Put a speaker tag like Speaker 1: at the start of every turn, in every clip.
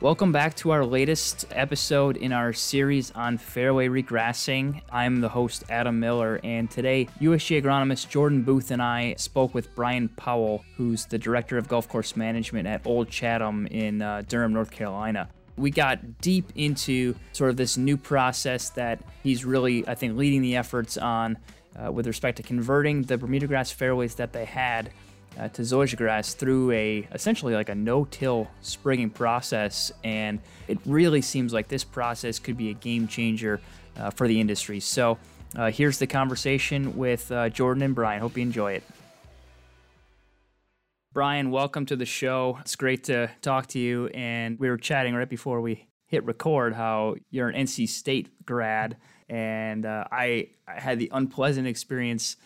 Speaker 1: Welcome back to our latest episode in our series on fairway regrassing. I'm the host, Adam Miller, and today USGA agronomist Jordan Booth and I spoke with Brian Powell, who's the director of golf course management at Old Chatham in uh, Durham, North Carolina. We got deep into sort of this new process that he's really, I think, leading the efforts on uh, with respect to converting the Bermuda grass fairways that they had uh, to zoysia grass through a essentially like a no-till sprigging process, and it really seems like this process could be a game changer uh, for the industry. So uh, here's the conversation with uh, Jordan and Brian. Hope you enjoy it. Brian, welcome to the show. It's great to talk to you. And we were chatting right before we hit record how you're an NC State grad, and uh, I, I had the unpleasant experience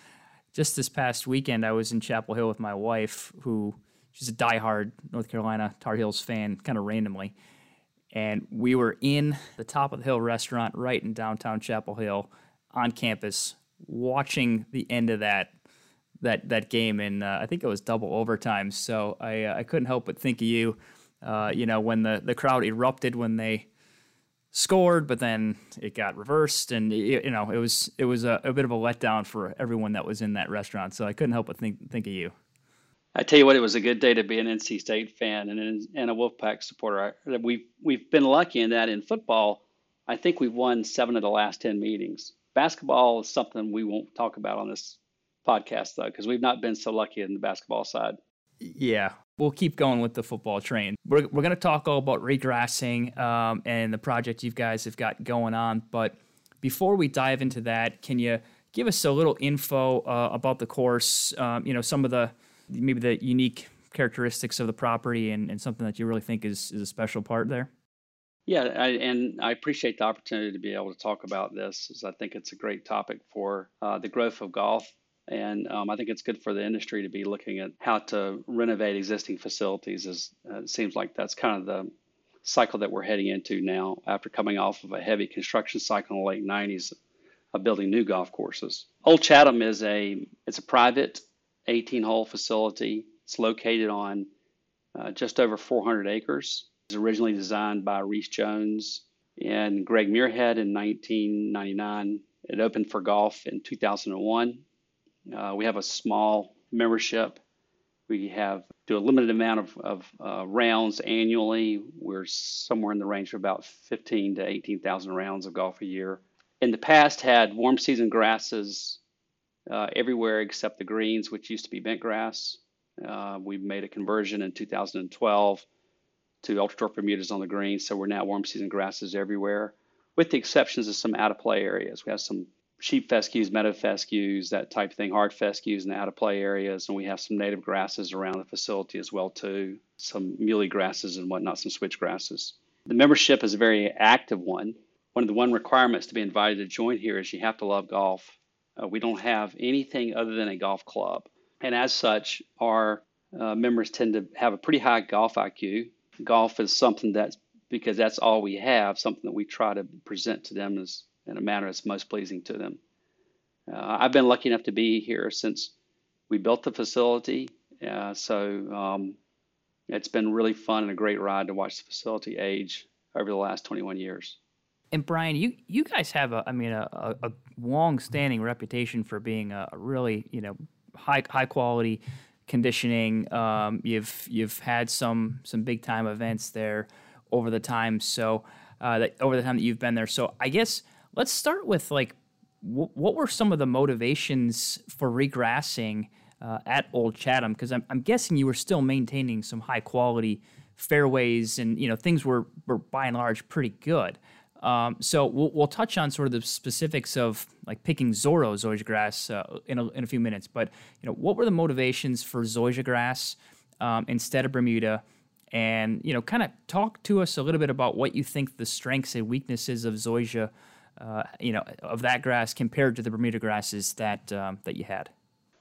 Speaker 1: just this past weekend, I was in Chapel Hill with my wife, who she's a diehard North Carolina Tar Heels fan, kind of randomly. And we were in the top of the hill restaurant right in downtown Chapel Hill on campus, watching the end of that that that game, and uh, I think it was double overtime. So I uh, I couldn't help but think of you. Uh, you know, when the the crowd erupted when they scored, but then it got reversed, and you know it was it was a, a, bit of a letdown for everyone that was in that restaurant. So I couldn't help but think think of you.
Speaker 2: I tell you what, it was a good day to be an NC State fan and and a Wolfpack supporter. We've we've been lucky in that in football, I think we've won seven of the last ten meetings. Basketball is something we won't talk about on this podcast though, because we've not been so lucky in the basketball side.
Speaker 1: Yeah, we'll keep going with the football train. We're, we're going to talk all about regrassing um, and the project you guys have got going on. But before we dive into that, can you give us a little info uh, about the course? Um, you know, some of the maybe the unique characteristics of the property and, and something that you really think is, is a special part there?
Speaker 2: Yeah, I, and I appreciate the opportunity to be able to talk about this, as I think it's a great topic for uh, the growth of golf and um, I think it's good for the industry to be looking at how to renovate existing facilities. As uh, it seems like that's kind of the cycle that we're heading into now after coming off of a heavy construction cycle in the late 90s of building new golf courses. Old Chatham is a it's a private 18-hole facility. It's located on uh, just over 400 acres. It was originally designed by Rees Jones and Greg Muirhead in 1999. It opened for golf in 2001 uh, we have a small membership. We have do a limited amount of, of uh, rounds annually. We're somewhere in the range of about 15 to 18,000 rounds of golf a year. In the past, had warm season grasses uh, everywhere except the greens, which used to be bent grass. Uh, we made a conversion in 2012 to ultra short Bermudas on the greens, so we're now warm season grasses everywhere, with the exceptions of some out of play areas. We have some sheep fescues, meadow fescues, that type of thing, hard fescues in the out of play areas. And we have some native grasses around the facility as well too, some muhly grasses and whatnot, some switch grasses. The membership is a very active one. One of the one requirements to be invited to join here is you have to love golf. Uh, we don't have anything other than a golf club. And as such, our uh, members tend to have a pretty high golf IQ. Golf is something that's because that's all we have, something that we try to present to them as in a manner that's most pleasing to them. Uh, I've been lucky enough to be here since we built the facility, uh, so um, it's been really fun and a great ride to watch the facility age over the last 21 years.
Speaker 1: And Brian, you you guys have a I mean a, a long-standing reputation for being a really you know high high quality conditioning. Um, you've you've had some some big time events there over the time. So uh, that, over the time that you've been there. So I guess Let's start with like w- what were some of the motivations for regrassing uh, at Old Chatham? Because I'm, I'm guessing you were still maintaining some high quality fairways and you know things were, were by and large pretty good. Um, so we'll, we'll touch on sort of the specifics of like picking Zorro zoysia grass uh, in, a, in a few minutes. But you know, what were the motivations for zoysia grass um, instead of Bermuda? And you know, kind of talk to us a little bit about what you think the strengths and weaknesses of zoysia uh, you know, of that grass compared to the Bermuda grasses that um, that you had?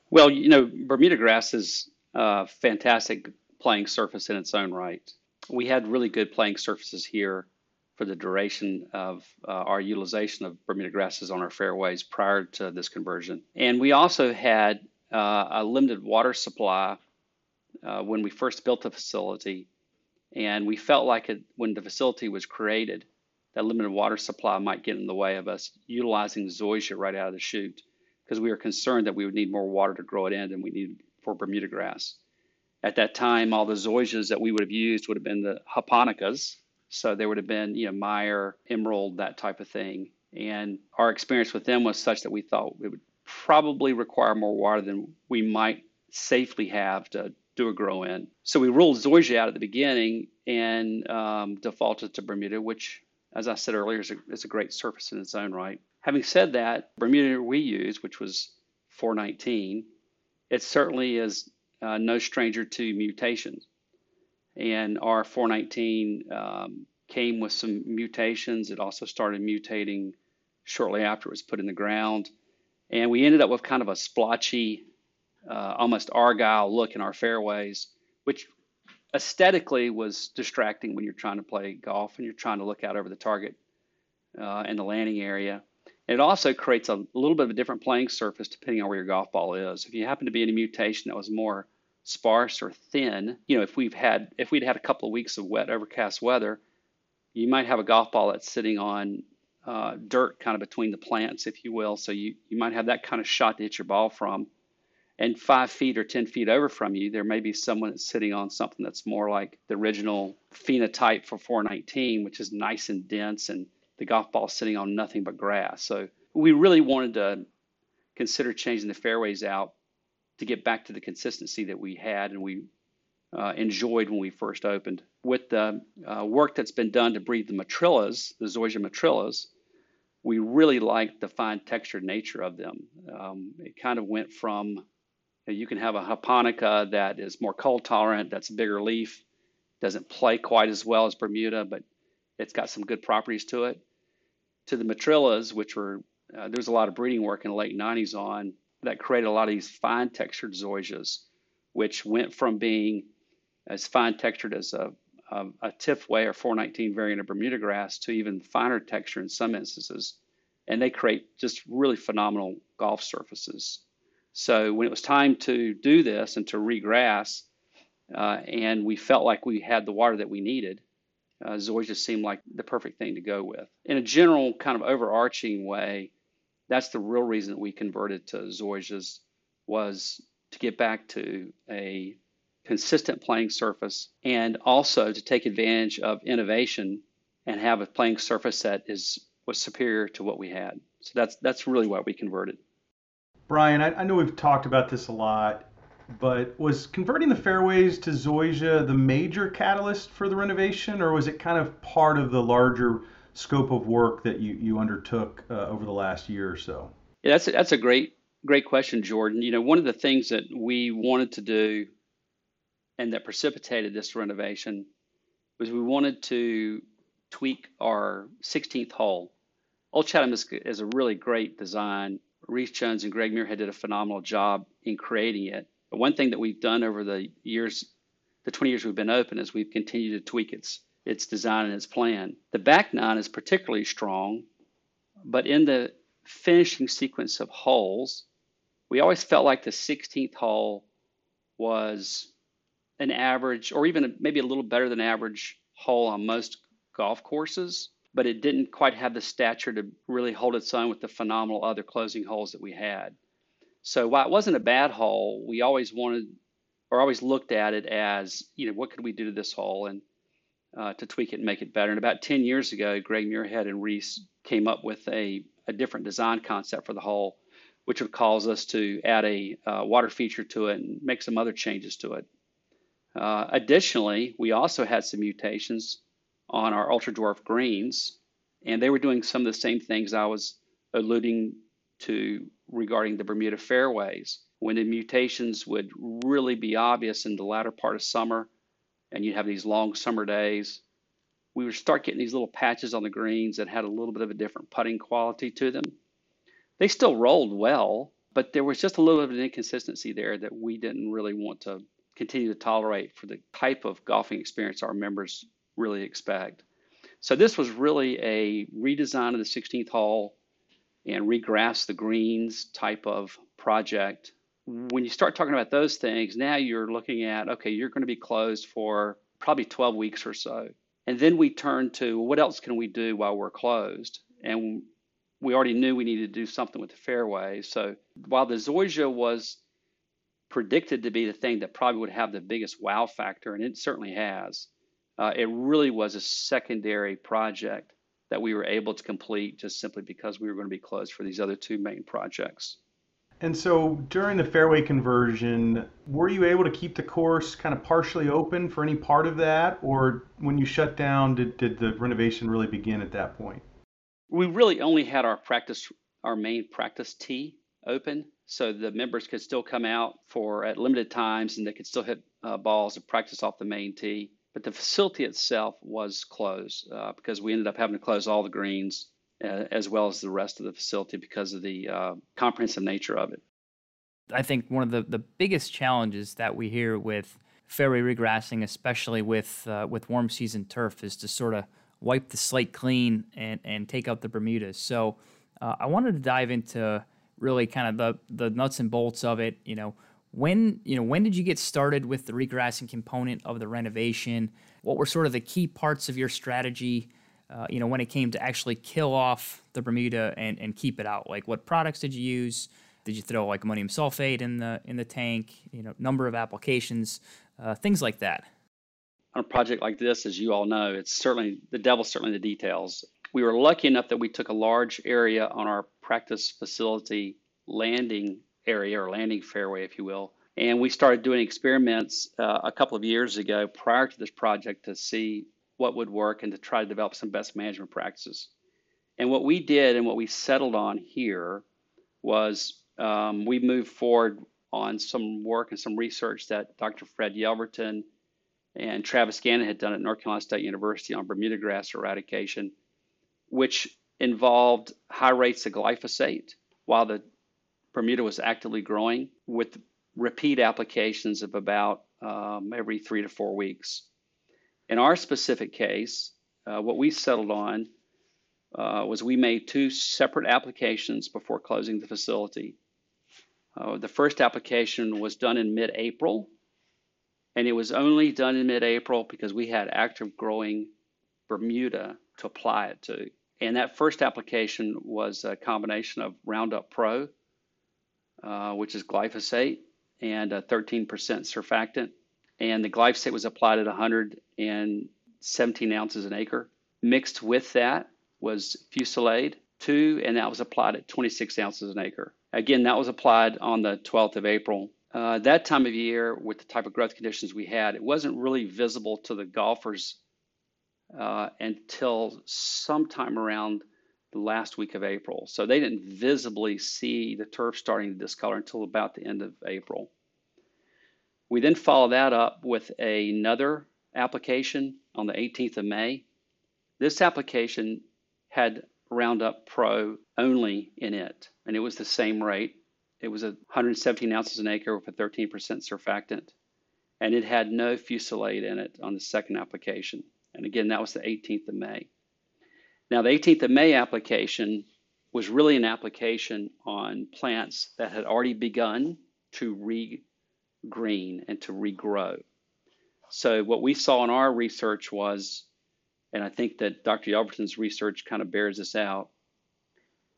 Speaker 2: Well, you know, Bermuda grass is a fantastic playing surface in its own right. We had really good playing surfaces here for the duration of uh, our utilization of Bermuda grasses on our fairways prior to this conversion. And we also had uh, a limited water supply uh, when we first built the facility And we felt like it, when the facility was created, that limited water supply might get in the way of us utilizing zoysia right out of the chute because we were concerned that we would need more water to grow it in than we need for Bermuda grass. At that time, all the zoysias that we would have used would have been the japonicas. So there would have been, you know, Meyer, Emerald, that type of thing. And our experience with them was such that we thought it would probably require more water than we might safely have to do a grow in. So we ruled zoysia out at the beginning and um, defaulted to Bermuda, which, as I said earlier, is a, is a great surface in its own right. Having said that, Bermuda we use, which was 419, it certainly is uh, no stranger to mutations. And our 419 um, came with some mutations. It also started mutating shortly after it was put in the ground. And we ended up with kind of a splotchy, uh, almost argyle look in our fairways, which aesthetically was distracting when you're trying to play golf and you're trying to look out over the target uh, and the landing area. And it also creates a little bit of a different playing surface depending on where your golf ball is. If you happen to be in a mutation that was more sparse or thin, you know, if we've had if we'd had a couple of weeks of wet overcast weather, you might have a golf ball that's sitting on uh, dirt kind of between the plants, if you will. So you, you might have that kind of shot to hit your ball from. And five feet or 10 feet over from you, there may be someone that's sitting on something that's more like the original phenotype for 419, which is nice and dense, and the golf ball sitting on nothing but grass. So we really wanted to consider changing the fairways out to get back to the consistency that we had and we uh, enjoyed when we first opened. With the uh, work that's been done to breed the matrellas, the Zoysia matrellas, we really liked the fine textured nature of them. Um, it kind of went from you, can have a japonica that is more cold tolerant, that's a bigger leaf, doesn't play quite as well as Bermuda, but it's got some good properties to it, to the matrellas, which were uh, there's a lot of breeding work in the late 90s on that created a lot of these fine textured zoysias, which went from being as fine textured as a, a, a Tifway or 419 variant of Bermuda grass to even finer texture in some instances. And they create just really phenomenal golf surfaces. So when it was time to do this and to regrass, uh, and we felt like we had the water that we needed, uh, zoysia seemed like the perfect thing to go with. In a general kind of overarching way, that's the real reason that we converted to zoysias was to get back to a consistent playing surface and also to take advantage of innovation and have a playing surface that is was superior to what we had. So that's that's really why we converted.
Speaker 3: Brian, I, I know we've talked about this a lot, but was converting the fairways to Zoysia the major catalyst for the renovation, or was it kind of part of the larger scope of work that you, you undertook uh, over the last year or so?
Speaker 2: Yeah, that's a, that's a great great question, Jordan. You know, one of the things that we wanted to do and that precipitated this renovation was we wanted to tweak our 16th hole. Old Chatham is, is a really great design. Rees Jones and Greg Muirhead did a phenomenal job in creating it. But one thing that we've done over the years, the 20 years we've been open, is we've continued to tweak its its design and its plan. The back nine is particularly strong, but in the finishing sequence of holes, we always felt like the 16th hole was an average, or even maybe a little better than average hole on most golf courses, but it didn't quite have the stature to really hold its own with the phenomenal other closing holes that we had. So while it wasn't a bad hole, we always wanted or always looked at it as, you know, what could we do to this hole? And uh, to tweak it and make it better. And about 10 years ago, Greg Muirhead and Rees came up with a, a different design concept for the hole, which would cause us to add a uh, water feature to it and make some other changes to it. Uh, additionally, we also had some mutations on our ultra dwarf greens, and they were doing some of the same things I was alluding to regarding the Bermuda fairways. When the mutations would really be obvious in the latter part of summer and you'd have these long summer days, we would start getting these little patches on the greens that had a little bit of a different putting quality to them. They still rolled well, but there was just a little bit of an inconsistency there that we didn't really want to continue to tolerate for the type of golfing experience our members really expect. So this was really a redesign of the 16th hole and regrass the greens type of project when you start talking about those things, now you're looking at okay, you're going to be closed for probably 12 weeks or so. And then we turn to what else can we do while we're closed? And we already knew we needed to do something with the fairway. So while the Zoysia was predicted to be the thing that probably would have the biggest wow factor, and it certainly has, uh, it really was a secondary project that we were able to complete just simply because we were going to be closed for these other two main projects.
Speaker 3: And so during the fairway conversion, were you able to keep the course kind of partially open for any part of that? Or when you shut down, did, did the renovation really begin at that point?
Speaker 2: We really only had our practice, our main practice tee open. So the members could still come out for at limited times and they could still hit uh, balls and practice off the main tee. But the facility itself was closed uh, because we ended up having to close all the greens uh, as well as the rest of the facility because of the uh, comprehensive nature of it.
Speaker 1: I think one of the, the biggest challenges that we hear with fairway regrassing, especially with uh, with warm season turf, is to sort of wipe the slate clean and, and take out the Bermudas. So uh, I wanted to dive into really kind of the the nuts and bolts of it. You know, when you know when did you get started with the regrassing component of the renovation? What were sort of the key parts of your strategy? uh, you know, when it came to actually kill off the Bermuda and, and keep it out? Like, what products did you use? Did you throw like ammonium sulfate in the in the tank? You know, number of applications, uh, things like that.
Speaker 2: On a project like this, as you all know, it's certainly the devil's certainly the details. We were lucky enough that we took a large area on our practice facility landing area or landing fairway, if you will, and we started doing experiments uh, a couple of years ago prior to this project to see what would work and to try to develop some best management practices. And what we did and what we settled on here was um, we moved forward on some work and some research that Dr. Fred Yelverton and Travis Gannon had done at North Carolina State University on Bermuda grass eradication, which involved high rates of glyphosate while the Bermuda was actively growing with repeat applications of about um, every three to four weeks. In our specific case, uh, what we settled on uh, was we made two separate applications before closing the facility. Uh, the first application was done in mid April, and it was only done in mid April because we had active growing Bermuda to apply it to. And that first application was a combination of Roundup Pro, uh, which is glyphosate, and a 13% surfactant, and the glyphosate was applied at 117 ounces an acre. Mixed with that was Fusilade 2, and that was applied at 26 ounces an acre. Again, that was applied on the 12th of April. Uh, that time of year, with the type of growth conditions we had, it wasn't really visible to the golfers uh, until sometime around the last week of April. So they didn't visibly see the turf starting to discolor until about the end of April. We then follow that up with another application on the 18th of May. This application had Roundup Pro only in it, and it was the same rate. It was 117 ounces an acre with a 13% surfactant, and it had no fusilade in it on the second application. And again, that was the 18th of May. Now, the 18th of May application was really an application on plants that had already begun to re green and to regrow. So what we saw in our research was, and I think that Dr. Yelverton's research kind of bears this out,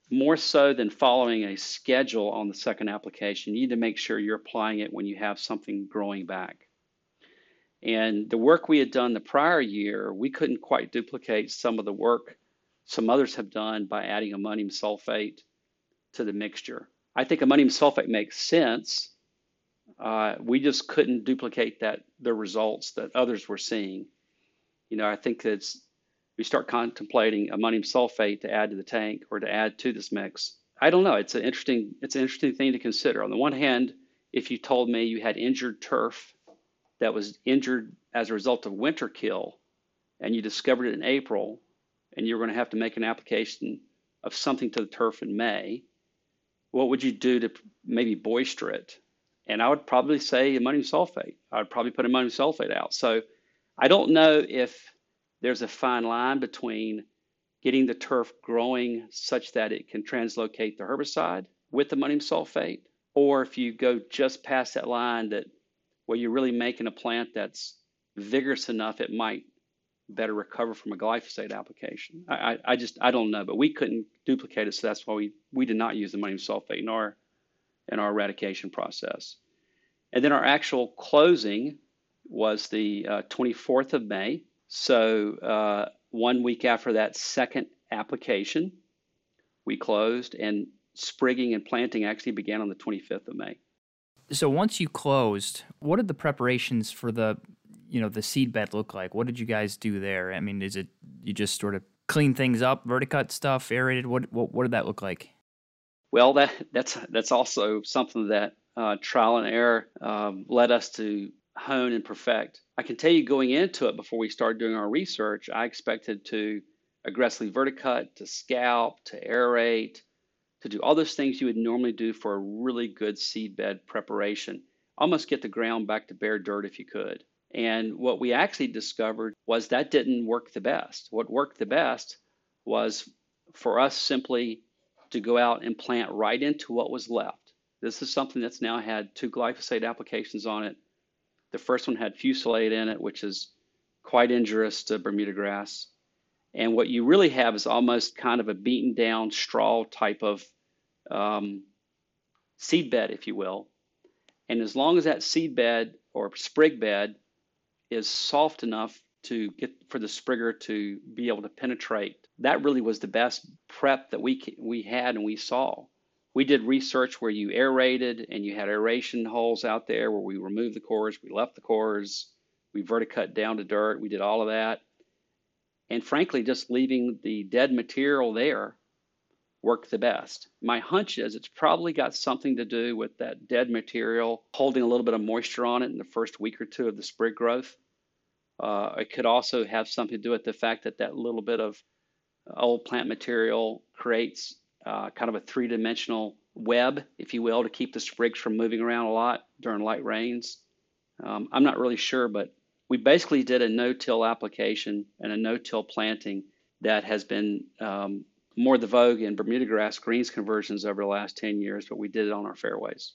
Speaker 2: more so than following a schedule on the second application, you need to make sure you're applying it when you have something growing back. And the work we had done the prior year, we couldn't quite duplicate some of the work some others have done by adding ammonium sulfate to the mixture. I think ammonium sulfate makes sense uh, we just couldn't duplicate that the results that others were seeing. You know, I think that's we start contemplating ammonium sulfate to add to the tank or to add to this mix. I don't know. It's an interesting it's an interesting thing to consider. On the one hand, if you told me you had injured turf that was injured as a result of winter kill, and you discovered it in April, and you're going to have to make an application of something to the turf in May, what would you do to maybe boister it? and I would probably say ammonium sulfate. I would probably put ammonium sulfate out. So I don't know if there's a fine line between getting the turf growing such that it can translocate the herbicide with ammonium sulfate, or if you go just past that line that where you're really making a plant that's vigorous enough, it might better recover from a glyphosate application. I, I, I, just I don't know, but we couldn't duplicate it, so that's why we, we did not use the ammonium sulfate in our in our eradication process. And then our actual closing was the uh, 24th of May. So uh, one week after that second application, we closed, and sprigging and planting actually began on the 25th of May.
Speaker 1: So once you closed, what did the preparations for the you know the seed bed look like? What did you guys do there? I mean, is it you just sort of clean things up, verticut stuff, aerated? What what, what did that look like?
Speaker 2: Well, that that's that's also something that uh, trial and error um, led us to hone and perfect. I can tell you going into it before we started doing our research, I expected to aggressively verticut, to scalp, to aerate, to do all those things you would normally do for a really good seed bed preparation. Almost get the ground back to bare dirt if you could. And what we actually discovered was that didn't work the best. What worked the best was for us simply to go out and plant right into what was left. This is something that's now had two glyphosate applications on it. The first one had fusilade in it, which is quite injurious to Bermuda grass. And what you really have is almost kind of a beaten down straw type of um, seed bed, if you will. And as long as that seed bed or sprig bed is soft enough to get for the sprigger to be able to penetrate. That really was the best prep that we we had and we saw. We did research where you aerated and you had aeration holes out there where we removed the cores, we left the cores, we verticut down to dirt, we did all of that. And frankly, just leaving the dead material there worked the best. My hunch is it's probably got something to do with that dead material holding a little bit of moisture on it in the first week or two of the sprig growth. Uh, it could also have something to do with the fact that that little bit of old plant material creates uh, kind of a three dimensional web, if you will, to keep the sprigs from moving around a lot during light rains. Um, I'm not really sure, but we basically did a no till application and a no till planting that has been um, more the vogue in Bermuda grass greens conversions over the last 10 years, but we did it on our fairways.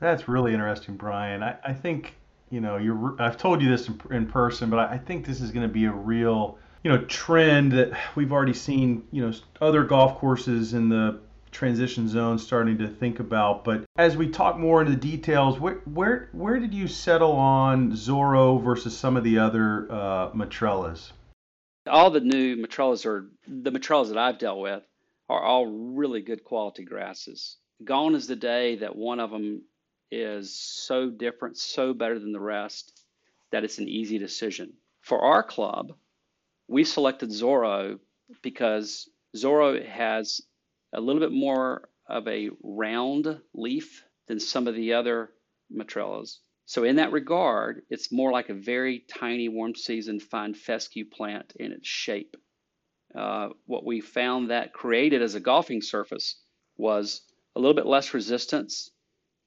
Speaker 3: That's really interesting, Brian. I, I think you know, you're, I've told you this in, in person, but I think this is going to be a real, you know, trend that we've already seen, you know, other golf courses in the transition zone starting to think about. But as we talk more into the details, where where where did you settle on Zorro versus some of the other uh, Matrellas?
Speaker 2: All the new Matrellas are the Matrellas that I've dealt with are all really good quality grasses. Gone is the day that one of them is so different, so better than the rest that it's an easy decision. For our club, we selected Zorro because Zorro has a little bit more of a round leaf than some of the other Matrellas. So in that regard, it's more like a very tiny warm season fine fescue plant in its shape. Uh, what we found that created as a golfing surface was a little bit less resistance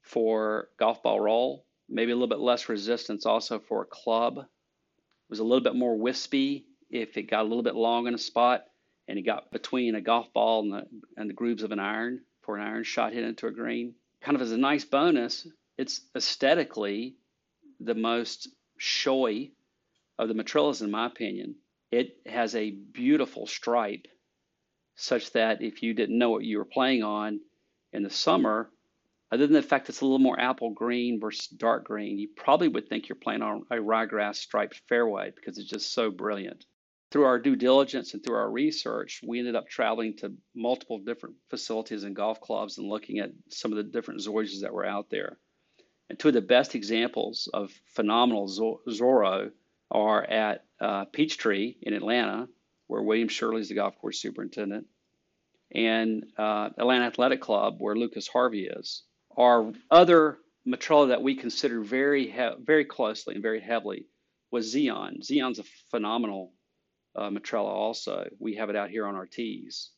Speaker 2: for golf ball roll, maybe a little bit less resistance also for a club. It was a little bit more wispy if it got a little bit long in a spot and it got between a golf ball and the, and the grooves of an iron for an iron shot hit into a green. Kind of as a nice bonus, it's aesthetically the most showy of the Matrellas, in my opinion. It has a beautiful stripe, such that if you didn't know what you were playing on in the summer, other than the fact it's a little more apple green versus dark green, you probably would think you're playing on a ryegrass striped fairway because it's just so brilliant. Through our due diligence and through our research, we ended up traveling to multiple different facilities and golf clubs and looking at some of the different Zoysias that were out there. And two of the best examples of phenomenal Zorro are at uh, Peachtree in Atlanta, where William Shirley is the golf course superintendent, and uh, Atlanta Athletic Club, where Lucas Harvey is. Our other Matrella that we consider very very closely and very heavily was Zeon. Zeon's a phenomenal uh, also. We have it out here on our tees,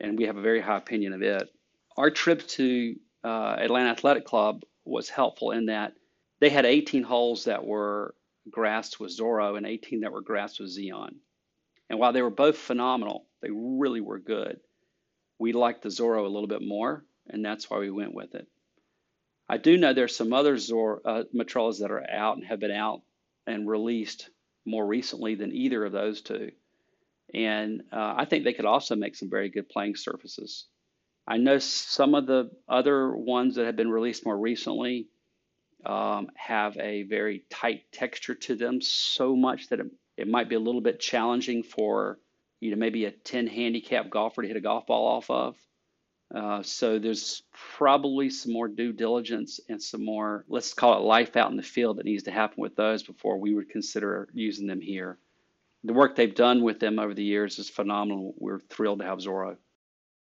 Speaker 2: and we have a very high opinion of it. Our trip to uh, Atlanta Athletic Club was helpful in that they had 18 holes that were grassed with Zorro and 18 that were grassed with Zeon. And while they were both phenomenal, they really were good. We liked the Zorro a little bit more, and that's why we went with it. I do know there's some other Zor, uh, Matrellas that are out and have been out and released more recently than either of those two. And uh, I think they could also make some very good playing surfaces. I know some of the other ones that have been released more recently um, have a very tight texture to them, so much that it, it might be a little bit challenging for you know maybe a 10 handicap golfer to hit a golf ball off of. Uh, so there's probably some more due diligence and some more, let's call it life out in the field that needs to happen with those before we would consider using them here. The work they've done with them over the years is phenomenal. We're thrilled to have Zorro.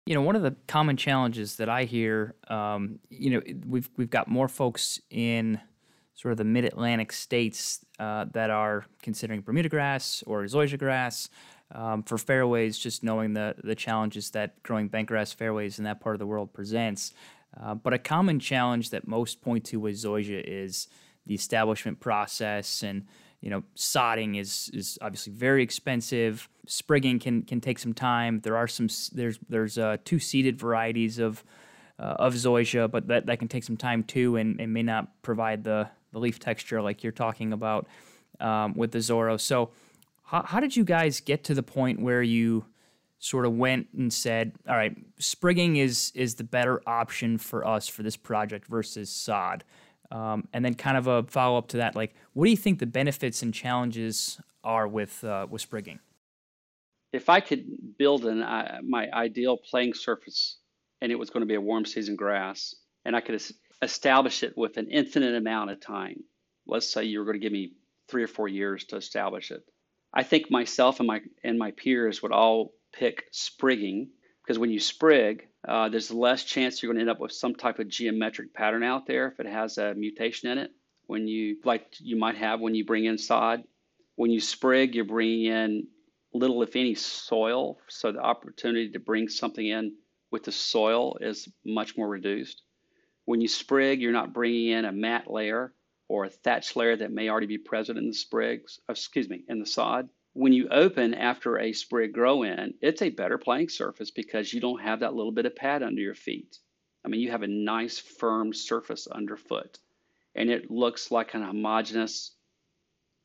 Speaker 1: You know, one of the common challenges that I hear, um, you know, we've we've got more folks in sort of the mid Atlantic states uh, that are considering Bermuda grass or zoysia grass um, for fairways, just knowing the, the challenges that growing bentgrass fairways in that part of the world presents. Uh, but a common challenge that most point to with zoysia is the establishment process and you know sodding is is obviously very expensive sprigging can can take some time there are some there's there's uh, two seeded varieties of uh, of zoysia but that, that can take some time too and, and may not provide the the leaf texture like you're talking about um, with the Zorro. So, how, how did you guys get to the point where you sort of went and said, "All right, sprigging is is the better option for us for this project versus sod"? Um, and then, kind of a follow up to that, like, what do you think the benefits and challenges are with uh, with sprigging?
Speaker 2: If I could build an uh, my ideal playing surface, and it was going to be a warm season grass, and I could establish it with an infinite amount of time. Let's say you were going to give me three or four years to establish it. I think myself and my and my peers would all pick sprigging because when you sprig, uh, there's less chance you're going to end up with some type of geometric pattern out there if it has a mutation in it. When you like you might have when you bring in sod, when you sprig, you're bringing in little if any soil, so the opportunity to bring something in with the soil is much more reduced. When you sprig, you're not bringing in a mat layer or a thatch layer that may already be present in the sprigs, uh, excuse me, in the sod. When you open after a sprig grow in, it's a better playing surface because you don't have that little bit of pad under your feet. I mean, you have a nice firm surface underfoot, and it looks like an homogeneous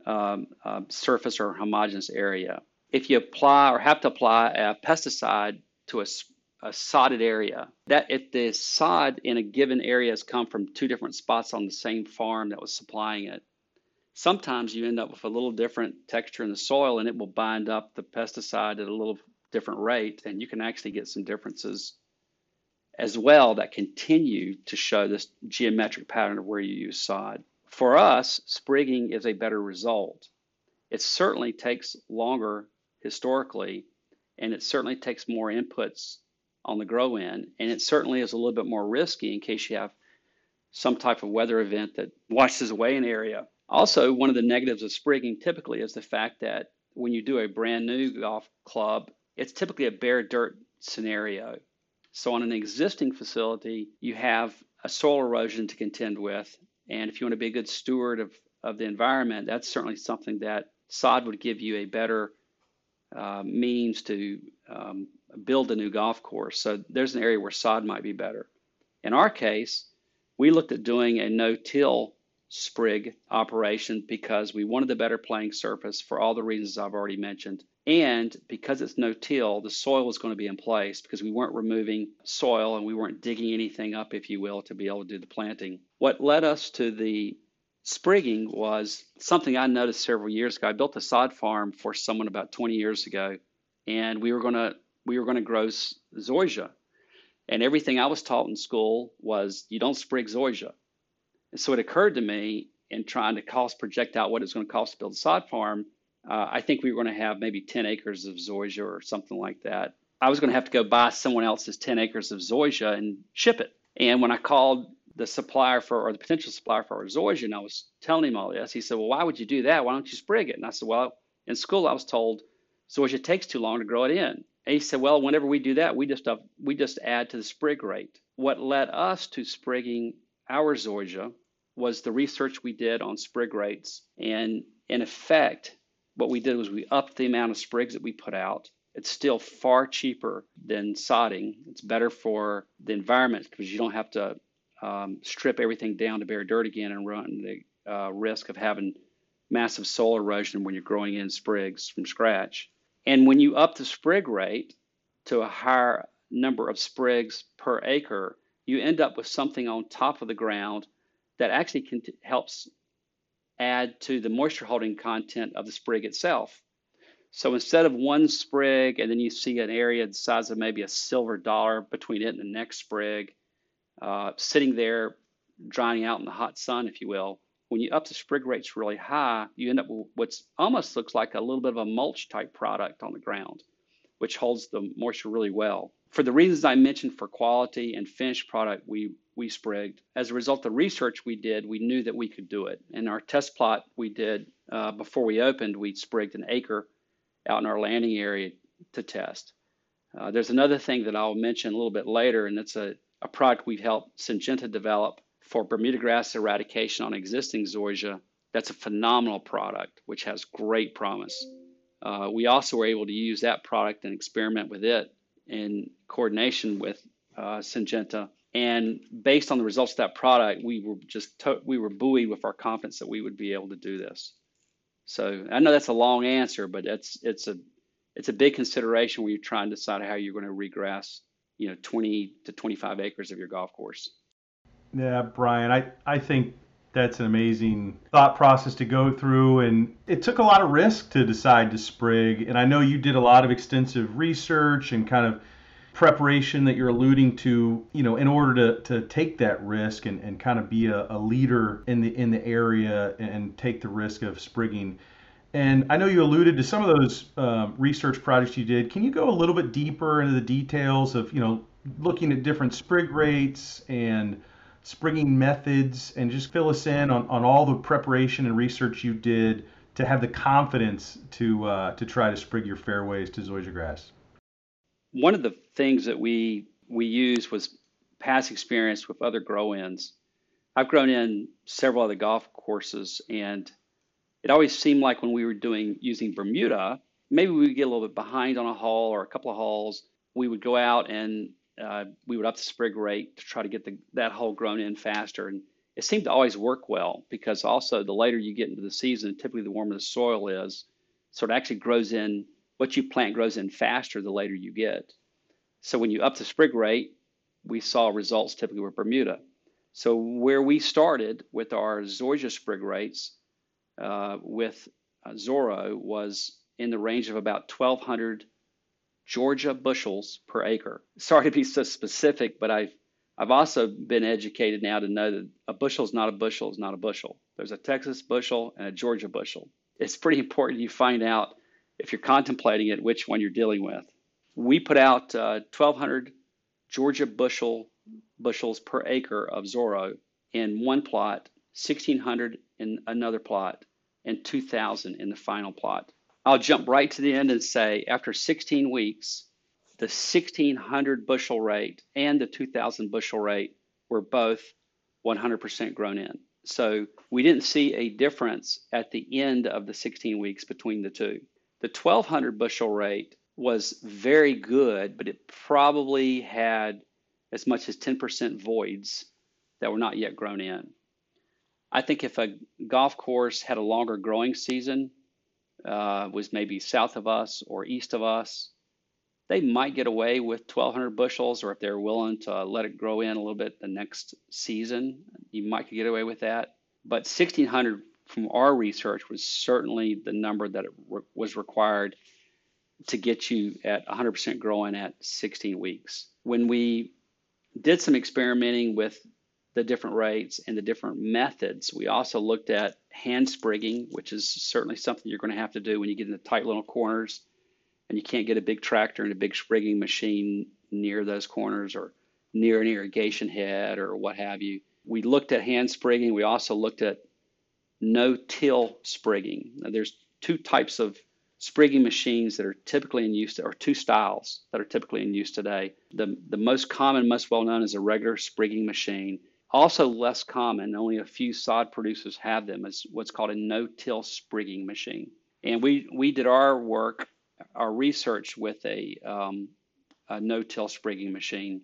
Speaker 2: um, uh, surface or homogeneous area. If you apply or have to apply a pesticide to a a sodded area. That if the sod in a given area has come from two different spots on the same farm that was supplying it, sometimes you end up with a little different texture in the soil and it will bind up the pesticide at a little different rate and you can actually get some differences as well that continue to show this geometric pattern of where you use sod. For us, sprigging is a better result. It certainly takes longer historically, and it certainly takes more inputs on the grow in, and it certainly is a little bit more risky in case you have some type of weather event that washes away an area. Also, one of the negatives of sprigging typically is the fact that when you do a brand new golf club, it's typically a bare dirt scenario. So, on an existing facility, you have a soil erosion to contend with. And if you want to be a good steward of, of the environment, that's certainly something that sod would give you a better uh, means to um, build a new golf course. So there's an area where sod might be better. In our case, we looked at doing a no-till sprig operation because we wanted the better playing surface for all the reasons I've already mentioned. And because it's no till, the soil was going to be in place because we weren't removing soil and we weren't digging anything up, if you will, to be able to do the planting. What led us to the sprigging was something I noticed several years ago. I built a sod farm for someone about 20 years ago, and we were going to we were going to grow zoysia. And everything I was taught in school was you don't sprig zoysia. And so it occurred to me in trying to cost project out what it's going to cost to build a sod farm, uh, I think we were going to have maybe 10 acres of zoysia or something like that. I was going to have to go buy someone else's 10 acres of zoysia and ship it. And when I called the supplier for, or the potential supplier for our zoysia, and I was telling him all this, he said, Well, why would you do that? Why don't you sprig it? And I said, Well, in school I was told zoysia takes too long to grow it in. And he said, well, whenever we do that, we just uh, we just add to the sprig rate. What led us to sprigging our zoysia was the research we did on sprig rates. And in effect, what we did was we upped the amount of sprigs that we put out. It's still far cheaper than sodding. It's better for the environment because you don't have to um, strip everything down to bare dirt again and run the uh, risk of having massive soil erosion when you're growing in sprigs from scratch. And when you up the sprig rate to a higher number of sprigs per acre, you end up with something on top of the ground that actually can helps add to the moisture holding content of the sprig itself. So instead of one sprig and then you see an area the size of maybe a silver dollar between it and the next sprig, uh, sitting there drying out in the hot sun, if you will, when you up the sprig rates really high, you end up with what almost looks like a little bit of a mulch type product on the ground, which holds the moisture really well. For the reasons I mentioned for quality and finished product, we we sprigged. As a result of the research we did, we knew that we could do it. In our test plot we did uh, before we opened, we sprigged an acre out in our landing area to test. Uh, there's another thing that I'll mention a little bit later, and it's a, a product we've helped Syngenta develop for Bermuda grass eradication on existing zoysia. That's a phenomenal product, which has great promise. Uh, we also were able to use that product and experiment with it in coordination with uh, Syngenta. And based on the results of that product, we were just to- we were buoyed with our confidence that we would be able to do this. So I know that's a long answer, but it's it's a it's a big consideration when you're trying to decide how you're going to regrass, you know, 20 to 25 acres of your golf course.
Speaker 3: Yeah, Brian, I, I think that's an amazing thought process to go through and it took a lot of risk to decide to sprig and i know you did a lot of extensive research and kind of preparation that you're alluding to, you know, in order to, to take that risk and, and kind of be a, a leader in the in the area and take the risk of sprigging. And I know you alluded to some of those um, research projects you did. Can you go a little bit deeper into the details of, you know, looking at different sprig rates and sprigging methods and just fill us in on, on all the preparation and research you did to have the confidence to uh, to try to sprig your fairways to zoysia grass?
Speaker 2: one of the things that we we used was past experience with other grow-ins. I've grown in several other golf courses, and it always seemed like when we were doing using Bermuda, maybe we would get a little bit behind on a hole or a couple of holes. We would go out and uh, we would up the sprig rate to try to get the, that hole grown in faster. And it seemed to always work well because also the later you get into the season, typically the warmer the soil is, so it actually grows in what you plant grows in faster the later you get. So when you up the sprig rate, we saw results typically with Bermuda. So where we started with our zoysia sprig rates uh, with uh, Zorro was in the range of about 1,200 Georgia bushels per acre. Sorry to be so specific, but I've I've also been educated now to know that a bushel is not a bushel is not a bushel. There's a Texas bushel and a Georgia bushel. It's pretty important you find out if you're contemplating it, which one you're dealing with. We put out uh, 1,200 Georgia bushel bushels per acre of Zorro in one plot, 1,600 in another plot, and 2,000 in the final plot. I'll jump right to the end and say after 16 weeks, the 1,600 bushel rate and the 2,000 bushel rate were both 100% grown in. So we didn't see a difference at the end of the 16 weeks between the two. The 1200 bushel rate was very good, but it probably had as much as 10% voids that were not yet grown in. I think if a golf course had a longer growing season, uh, was maybe south of us or east of us, they might get away with 1,200 bushels, or if they're willing to let it grow in a little bit the next season, you might get away with that. But 1,600 from our research was certainly the number that re- was required to get you at 100% growing at 16 weeks. When we did some experimenting with the different rates and the different methods, we also looked at hand sprigging, which is certainly something you're going to have to do when you get into tight little corners and you can't get a big tractor and a big sprigging machine near those corners or near an irrigation head or what have you. We looked at hand sprigging. We also looked at no-till sprigging. Now, there's two types of sprigging machines that are typically in use, or two styles that are typically in use today. The, the most common, most well known, is a regular sprigging machine. Also less common, only a few sod producers have them, is what's called a no-till sprigging machine. And we, we did our work, our research with a, um, a no-till sprigging machine.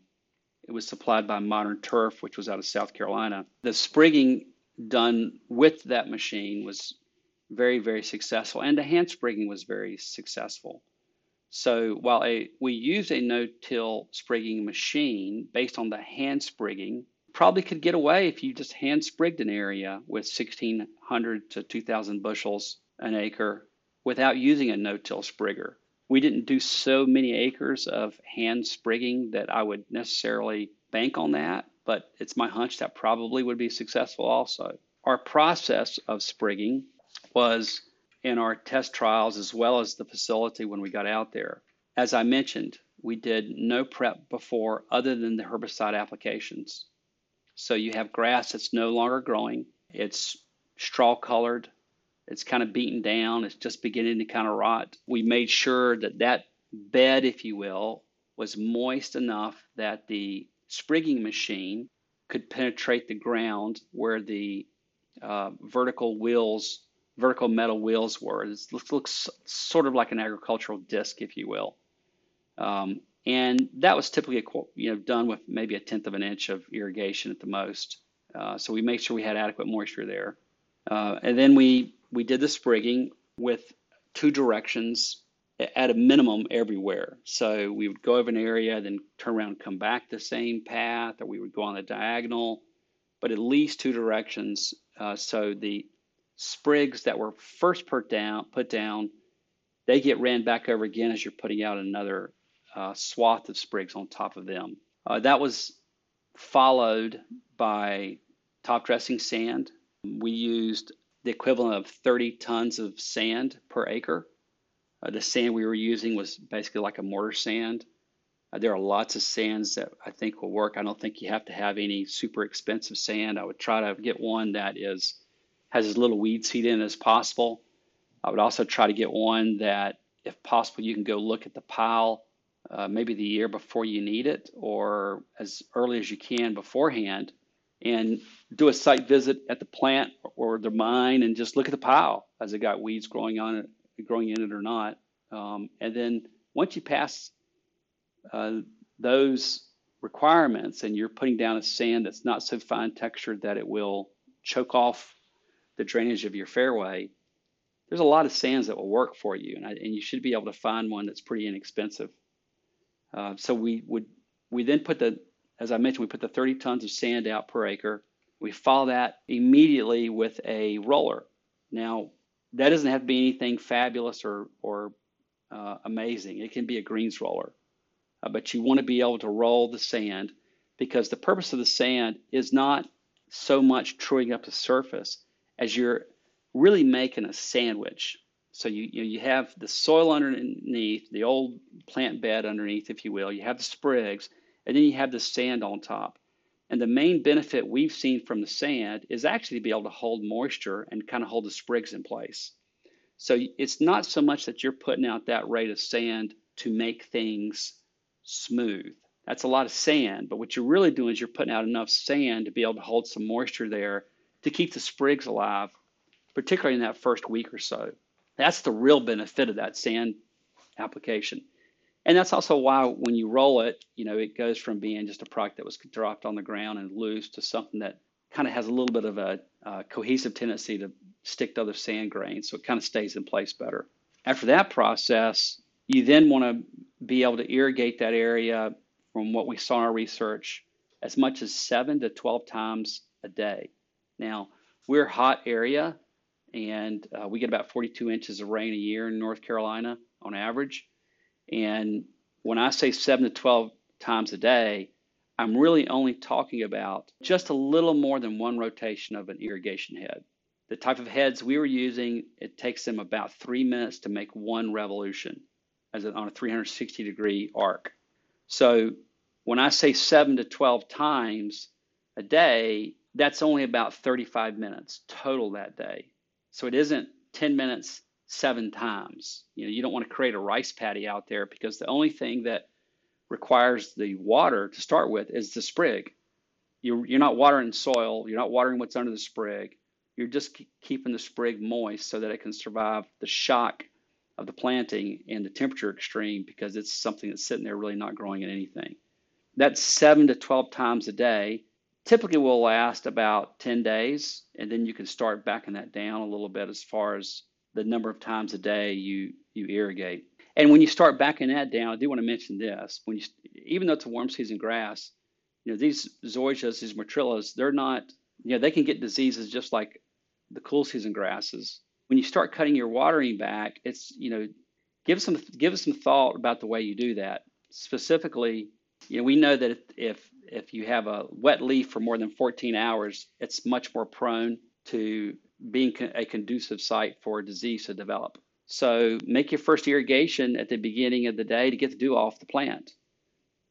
Speaker 2: It was supplied by Modern Turf, which was out of South Carolina. The sprigging done with that machine was very, very successful. And the hand sprigging was very successful. So while a, we use a no-till sprigging machine based on the hand sprigging, probably could get away if you just hand sprigged an area with 1,600 to 2,000 bushels an acre without using a no-till sprigger. We didn't do so many acres of hand sprigging that I would necessarily bank on that, but it's my hunch that probably would be successful also. Our process of sprigging was in our test trials as well as the facility when we got out there. As I mentioned, we did no prep before other than the herbicide applications. So you have grass that's no longer growing, it's straw colored, it's kind of beaten down, it's just beginning to kind of rot. We made sure that that bed, if you will, was moist enough that the sprigging machine could penetrate the ground where the uh, vertical wheels, vertical metal wheels were. It looks, sort of like an agricultural disc, if you will. Um, and that was typically you know done with maybe a tenth of an inch of irrigation at the most. Uh, so we made sure we had adequate moisture there, uh, and then we we did the sprigging with two directions at a minimum everywhere. So we would go over an area, then turn around and come back the same path, or we would go on the diagonal, but at least two directions. Uh, so the sprigs that were first put down, put down, they get ran back over again as you're putting out another uh, swath of sprigs on top of them. Uh, that was followed by top dressing sand. We used the equivalent of 30 tons of sand per acre. Uh, the sand we were using was basically like a mortar sand. Uh, there are lots of sands that I think will work. I don't think you have to have any super expensive sand. I would try to get one that is has as little weed seed in as possible. I would also try to get one that, if possible, you can go look at the pile uh, maybe the year before you need it or as early as you can beforehand and do a site visit at the plant or the mine and just look at the pile as it got weeds growing on it, growing in it or not. Um, and then once you pass uh, those requirements and you're putting down a sand that's not so fine textured that it will choke off the drainage of your fairway, there's a lot of sands that will work for you, and, I, and you should be able to find one that's pretty inexpensive. Uh, so we would we then put the as I mentioned we put the 30 tons of sand out per acre. We follow that immediately with a roller. Now that doesn't have to be anything fabulous or or uh, amazing. It can be a greens roller, uh, but you want to be able to roll the sand because the purpose of the sand is not so much truing up the surface as you're really making a sandwich so you, you, have the soil underneath, the old plant bed underneath, if you will. You have the sprigs, and then you have the sand on top. And the main benefit we've seen from the sand is actually to be able to hold moisture and kind of hold the sprigs in place. So it's not so much that you're putting out that rate of sand to make things smooth. That's a lot of sand, but what you're really doing is you're putting out enough sand to be able to hold some moisture there to keep the sprigs alive, particularly in that first week or so. That's the real benefit of that sand application. And that's also why when you roll it, you know, it goes from being just a product that was dropped on the ground and loose to something that kind of has a little bit of a uh, cohesive tendency to stick to other sand grains. So it kind of stays in place better. After that process, you then want to be able to irrigate that area from what we saw in our research as much as seven to 12 times a day. Now, we're hot area, and uh, we get about 42 inches of rain a year in North Carolina on average. And when I say 7 to 12 times a day, I'm really only talking about just a little more than one rotation of an irrigation head. The type of heads we were using, it takes them about three minutes to make one revolution as on a 360 degree arc. So when I say 7 to 12 times a day, that's only about 35 minutes total that day. So it isn't 10 minutes seven times. You know, you don't want to create a rice paddy out there because the only thing that requires the water to start with is the sprig. You're, you're not watering soil, you're not watering what's under the sprig. You're just keeping the sprig moist so that it can survive the shock of the planting and the temperature extreme because it's something that's sitting there really not growing in anything. That's seven to 12 times a day typically will last about 10 days, and then you can start backing that down a little bit as far as the number of times a day you, you irrigate. And when you start backing that down, I do want to mention this. When you, even though it's a warm season grass, you know, these zoysias, these matrellas, they're not, you know, they can get diseases just like the cool season grasses. When you start cutting your watering back, it's, you know, give some give us some thought about the way you do that. Specifically, you know, we know that if, if if you have a wet leaf for more than 14 hours, it's much more prone to being a conducive site for disease to develop. So make your first irrigation at the beginning of the day to get the dew off the plant.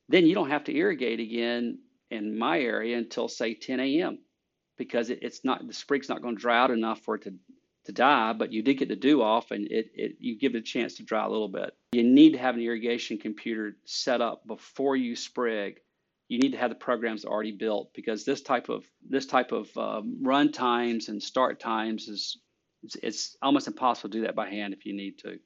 Speaker 2: Then you don't have to irrigate again in my area until say 10 a.m. because it, it's not the sprig's not going to dry out enough for it to to die, but you did get the dew off and it, it you give it a chance to dry a little bit. You need to have an irrigation computer set up before you sprig. You need to have the programs already built because this type of this type of um, run times and start times is it's, it's almost impossible to do that by hand if you need to.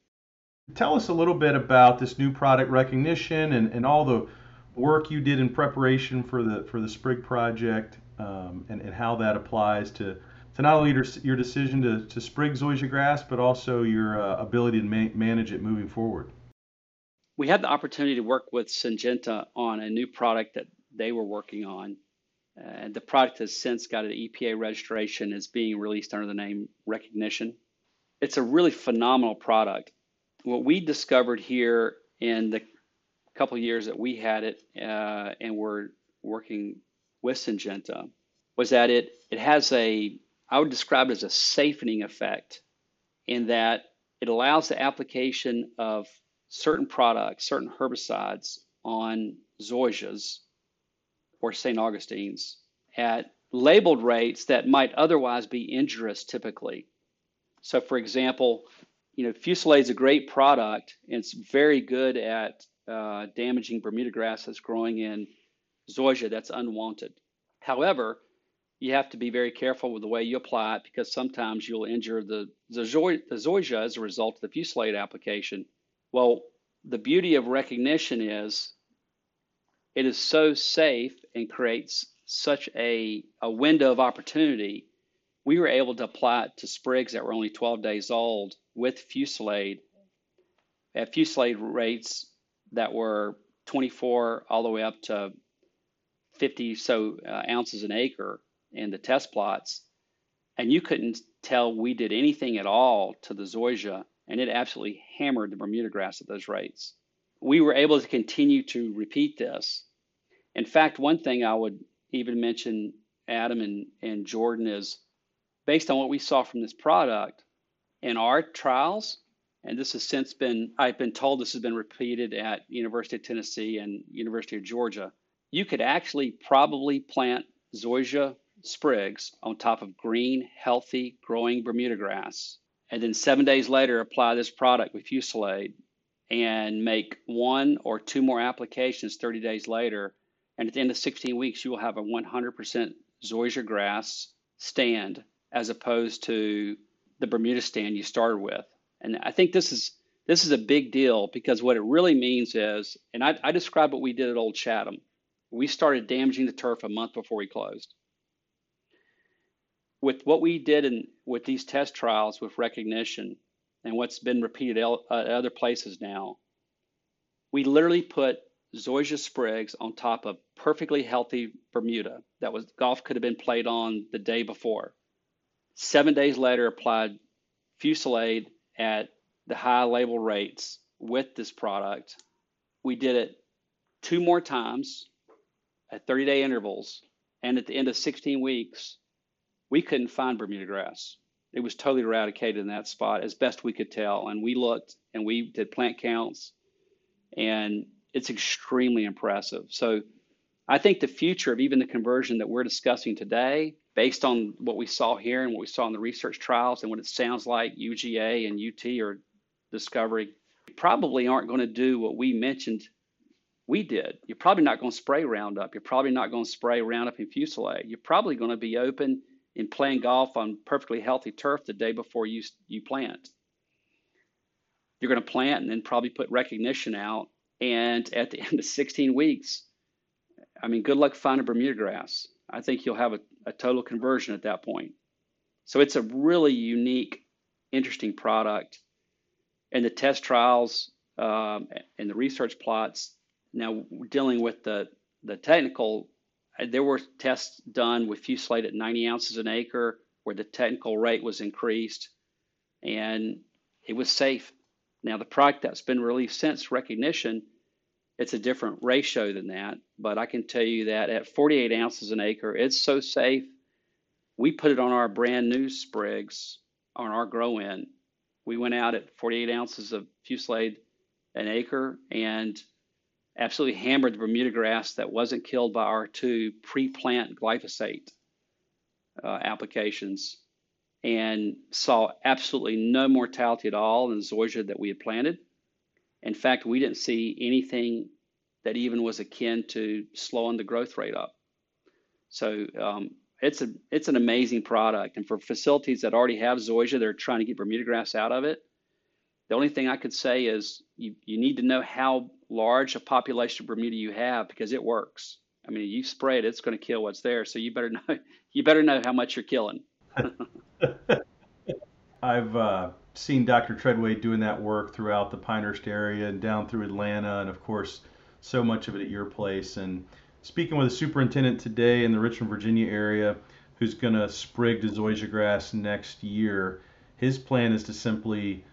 Speaker 3: Tell us a little bit about this new product recognition and, and all the work you did in preparation for the for the Sprig project um, and, and how that applies to to not only your, your decision to, to sprig zoysia grass, but also your uh, ability to ma- manage it moving forward.
Speaker 2: We had the opportunity to work with Syngenta on a new product that they were working on. And the product has since got an EPA registration, is being released under the name Recognition. It's a really phenomenal product. What we discovered here in the couple years that we had it uh, and were working with Syngenta was that it it has a I would describe it as a safening effect in that it allows the application of certain products, certain herbicides on zoysias or St. Augustine's at labeled rates that might otherwise be injurious typically. So, for example, you know, Fusilade is a great product and it's very good at uh, damaging Bermuda grass that's growing in zoysia that's unwanted. However, you have to be very careful with the way you apply it because sometimes you'll injure the, the, the zoysia as a result of the fusilade application. Well, the beauty of recognition is it is so safe and creates such a, a window of opportunity. We were able to apply it to sprigs that were only 12 days old with fusilade at fusilade rates that were 24 all the way up to 50 so uh, ounces an acre in the test plots, and you couldn't tell we did anything at all to the zoysia, and it absolutely hammered the Bermuda grass at those rates. We were able to continue to repeat this. In fact, one thing I would even mention, Adam and, and Jordan, is based on what we saw from this product in our trials, and this has since been, I've been told this has been repeated at University of Tennessee and University of Georgia. You could actually probably plant zoysia sprigs on top of green, healthy, growing Bermuda grass. And then seven days later, apply this product with Fusilade and make one or two more applications 30 days later. And at the end of 16 weeks, you will have a 100% zoysia grass stand as opposed to the Bermuda stand you started with. And I think this is this is a big deal because what it really means is, and I, I describe what we did at Old Chatham. We started damaging the turf a month before we closed with what we did in with these test trials with recognition and what's been repeated uh, at other places now, we literally put zoysia sprigs on top of perfectly healthy Bermuda that was golf could have been played on the day before. Seven days later, applied Fusilade at the high label rates with this product. We did it two more times at 30 day intervals, and at the end of 16 weeks, we couldn't find Bermuda grass. It was totally eradicated in that spot as best we could tell. And we looked and we did plant counts, and it's extremely impressive. So I think the future of even the conversion that we're discussing today, based on what we saw here and what we saw in the research trials and what it sounds like UGA and UT are discovering, probably aren't going to do what we mentioned we did. You're probably not going to spray Roundup. You're probably not going to spray Roundup and Fusilade. You're probably going to be open in playing golf on perfectly healthy turf the day before you you plant. You're going to plant and then probably put recognition out. And at the end of 16 weeks, I mean, good luck finding Bermuda grass. I think you'll have a, a total conversion at that point. So it's a really unique, interesting product. And the test trials um, and the research plots, now dealing with the, the technical, Uh, there were tests done with Fusilade at 90 ounces an acre where the technical rate was increased and it was safe. Now, the product that's been released since recognition, it's a different ratio than that. But I can tell you that at 48 ounces an acre, it's so safe we put it on our brand new sprigs on our grow in. We went out at 48 ounces of Fusilade an acre and absolutely hammered the Bermuda grass that wasn't killed by our two pre-plant glyphosate uh, applications and saw absolutely no mortality at all in zoysia that we had planted. In fact, we didn't see anything that even was akin to slowing the growth rate up. So um, it's a it's an amazing product. And for facilities that already have zoysia, they're trying to get Bermuda grass out of it. The only thing I could say is you, you need to know how large a population of Bermuda you have because it works. I mean, you spray it, it's going to kill what's there. So you better know you better know how much you're killing.
Speaker 3: I've uh, seen Dr. Treadway doing that work throughout the Pinehurst area and down through Atlanta, and of course, so much of it at your place. And speaking with a superintendent today in the Richmond, Virginia area who's going to sprig the zoysia grass next year. His plan is to simply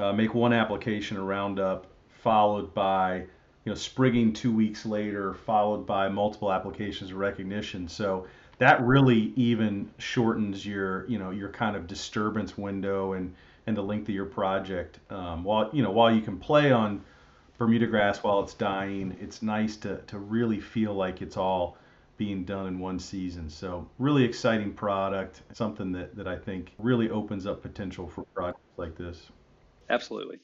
Speaker 3: uh, make one application of Roundup, followed by you know sprigging two weeks later, followed by multiple applications of recognition. So that really even shortens your you know your kind of disturbance window and and the length of your project. Um, while you know while you can play on Bermuda grass while it's dying. It's nice to, to really feel like it's all being done in one season. So really exciting product, something that, that I think really opens up potential for projects like this.
Speaker 2: Absolutely.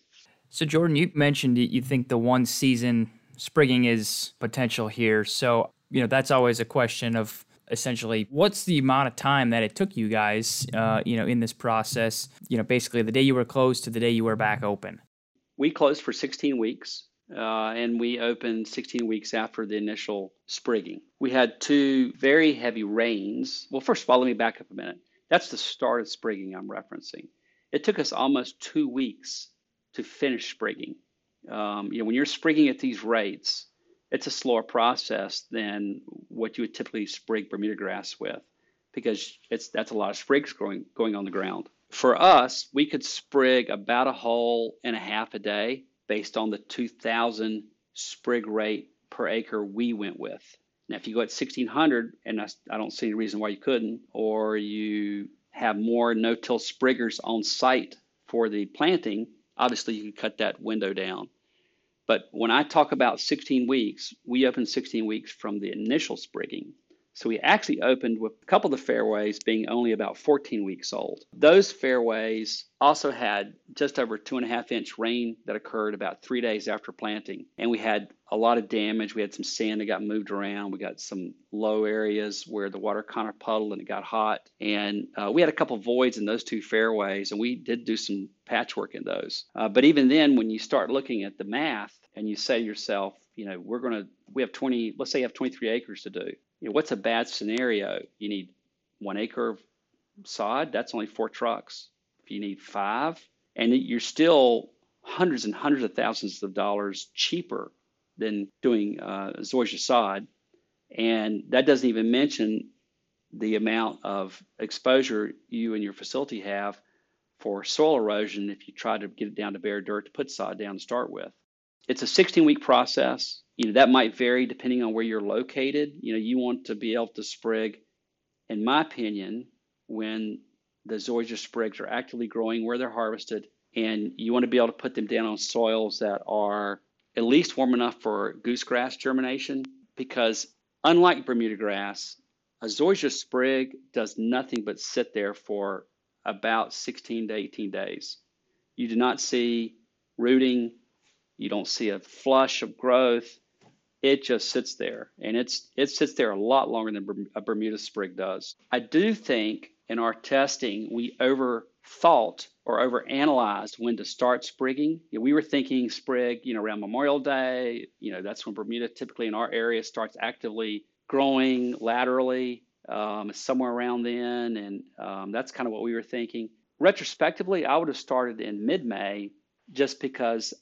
Speaker 1: So Jordan, you mentioned you think the one season sprigging is potential here. So, you know, that's always a question of essentially what's the amount of time that it took you guys, uh, you know, in this process, you know, basically the day you were closed to the day you were back open
Speaker 2: we closed for 16 weeks. Uh, and we opened 16 weeks after the initial sprigging. We had two very heavy rains. Well, first of all, let me back up a minute. That's the start of sprigging I'm referencing. It took us almost two weeks to finish sprigging. Um, you know, when you're sprigging at these rates, it's a slower process than what you would typically sprig Bermuda grass with, because it's that's a lot of sprigs going going on the ground for us, we could sprig about a hole and a half a day based on the 2,000 sprig rate per acre we went with. Now, if you go at 1,600, and I, I don't see any reason why you couldn't, or you have more no-till spriggers on site for the planting, obviously you can cut that window down. But when I talk about 16 weeks, we open 16 weeks from the initial sprigging. So we actually opened with a couple of the fairways being only about 14 weeks old. Those fairways also had just over two and a half inch rain that occurred about three days after planting. And we had a lot of damage. We had some sand that got moved around. We got some low areas where the water kind of puddled and it got hot. And uh, we had a couple voids in those two fairways, and we did do some patchwork in those. Uh, but even then, when you start looking at the math and you say to yourself, you know, we're going to, we have 20, let's say you have 23 acres to do know, what's a bad scenario? You need one acre of sod, that's only four trucks. If you need five, and you're still hundreds and hundreds of thousands of dollars cheaper than doing uh, zoysia sod. And that doesn't even mention the amount of exposure you and your facility have for soil erosion if you try to get it down to bare dirt to put sod down to start with. It's a 16 week process you know that might vary depending on where you're located. You know you want to be able to sprig in my opinion when the zoysia sprigs are actively growing where they're harvested and you want to be able to put them down on soils that are at least warm enough for goosegrass germination because unlike bermuda grass a zoysia sprig does nothing but sit there for about 16 to 18 days. You do not see rooting. You don't see a flush of growth it just sits there and it's it sits there a lot longer than a Bermuda sprig does. I do think in our testing we overthought or overanalyzed when to start sprigging. You know, we were thinking sprig, you know, around Memorial Day. You know, that's when Bermuda typically in our area starts actively growing laterally. um, somewhere around then, and um, that's kind of what we were thinking. Retrospectively, I would have started in mid-May, just because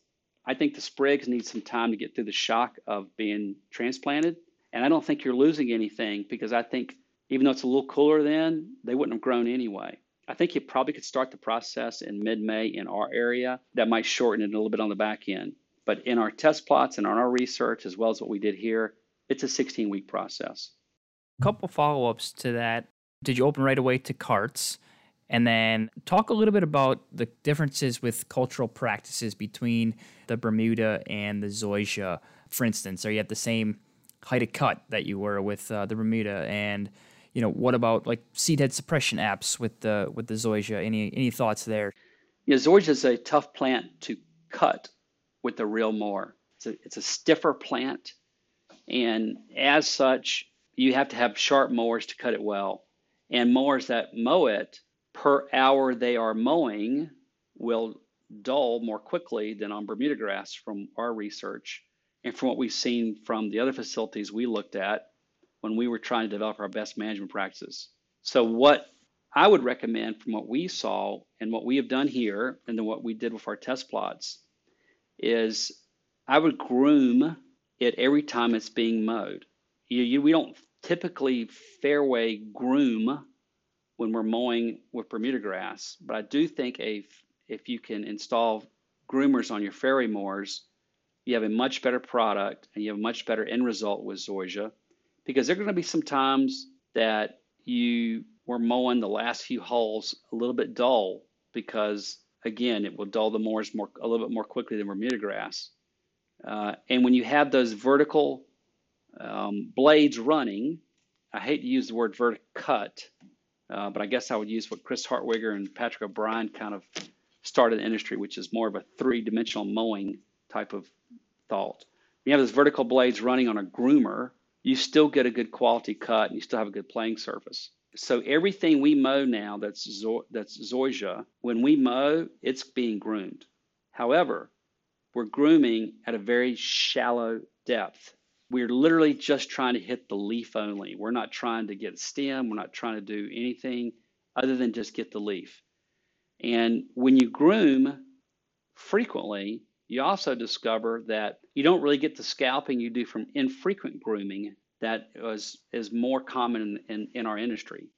Speaker 2: I think the sprigs need some time to get through the shock of being transplanted, and I don't think you're losing anything because I think even though it's a little cooler then, they wouldn't have grown anyway. I think you probably could start the process in mid-May in our area. That might shorten it a little bit on the back end. But in our test plots and on our research, as well as what we did here, it's a 16 week process.
Speaker 1: A couple follow ups to that. Did you open right away to carts? And then talk a little bit about the differences with cultural practices between the Bermuda and the Zoysia. For instance, are you at the same height of cut that you were with uh, the Bermuda? And you know, what about like seed head suppression apps with the with the Zoysia? Any any thoughts there?
Speaker 2: Yeah, Zoysia is a tough plant to cut with the reel mower. It's a, it's a stiffer plant, and as such, you have to have sharp mowers to cut it well. And mowers that mow it per hour they are mowing will dull more quickly than on Bermuda grass from our research and from what we've seen from the other facilities we looked at when we were trying to develop our best management practices. So, what I would recommend from what we saw and what we have done here, and then what we did with our test plots, is I would groom it every time it's being mowed. You, you, we don't typically fairway groom when we're mowing with Bermuda grass, but I do think if if you can install groomers on your fairy mowers, you have a much better product and you have a much better end result with Zoysia because there are going to be some times that you were mowing the last few holes a little bit dull because again it will dull the mowers more a little bit more quickly than Bermuda grass. Uh, and when you have those vertical um, blades running, I hate to use the word verticut, uh, but I guess I would use what Chris Hartwiger and Patrick O'Brien kind of started the industry, which is more of a three-dimensional mowing type of thought. You have those vertical blades running on a groomer, you still get a good quality cut and you still have a good playing surface. So everything we mow now that's Zo- that's zoysia, when we mow, it's being groomed. However, we're grooming at a very shallow depth. We're literally just trying to hit the leaf only. We're not trying to get stem. We're not trying to do anything other than just get the leaf. And when you groom frequently, you also discover that you don't really get the scalping you do from infrequent grooming that is more common in, in, in our industry.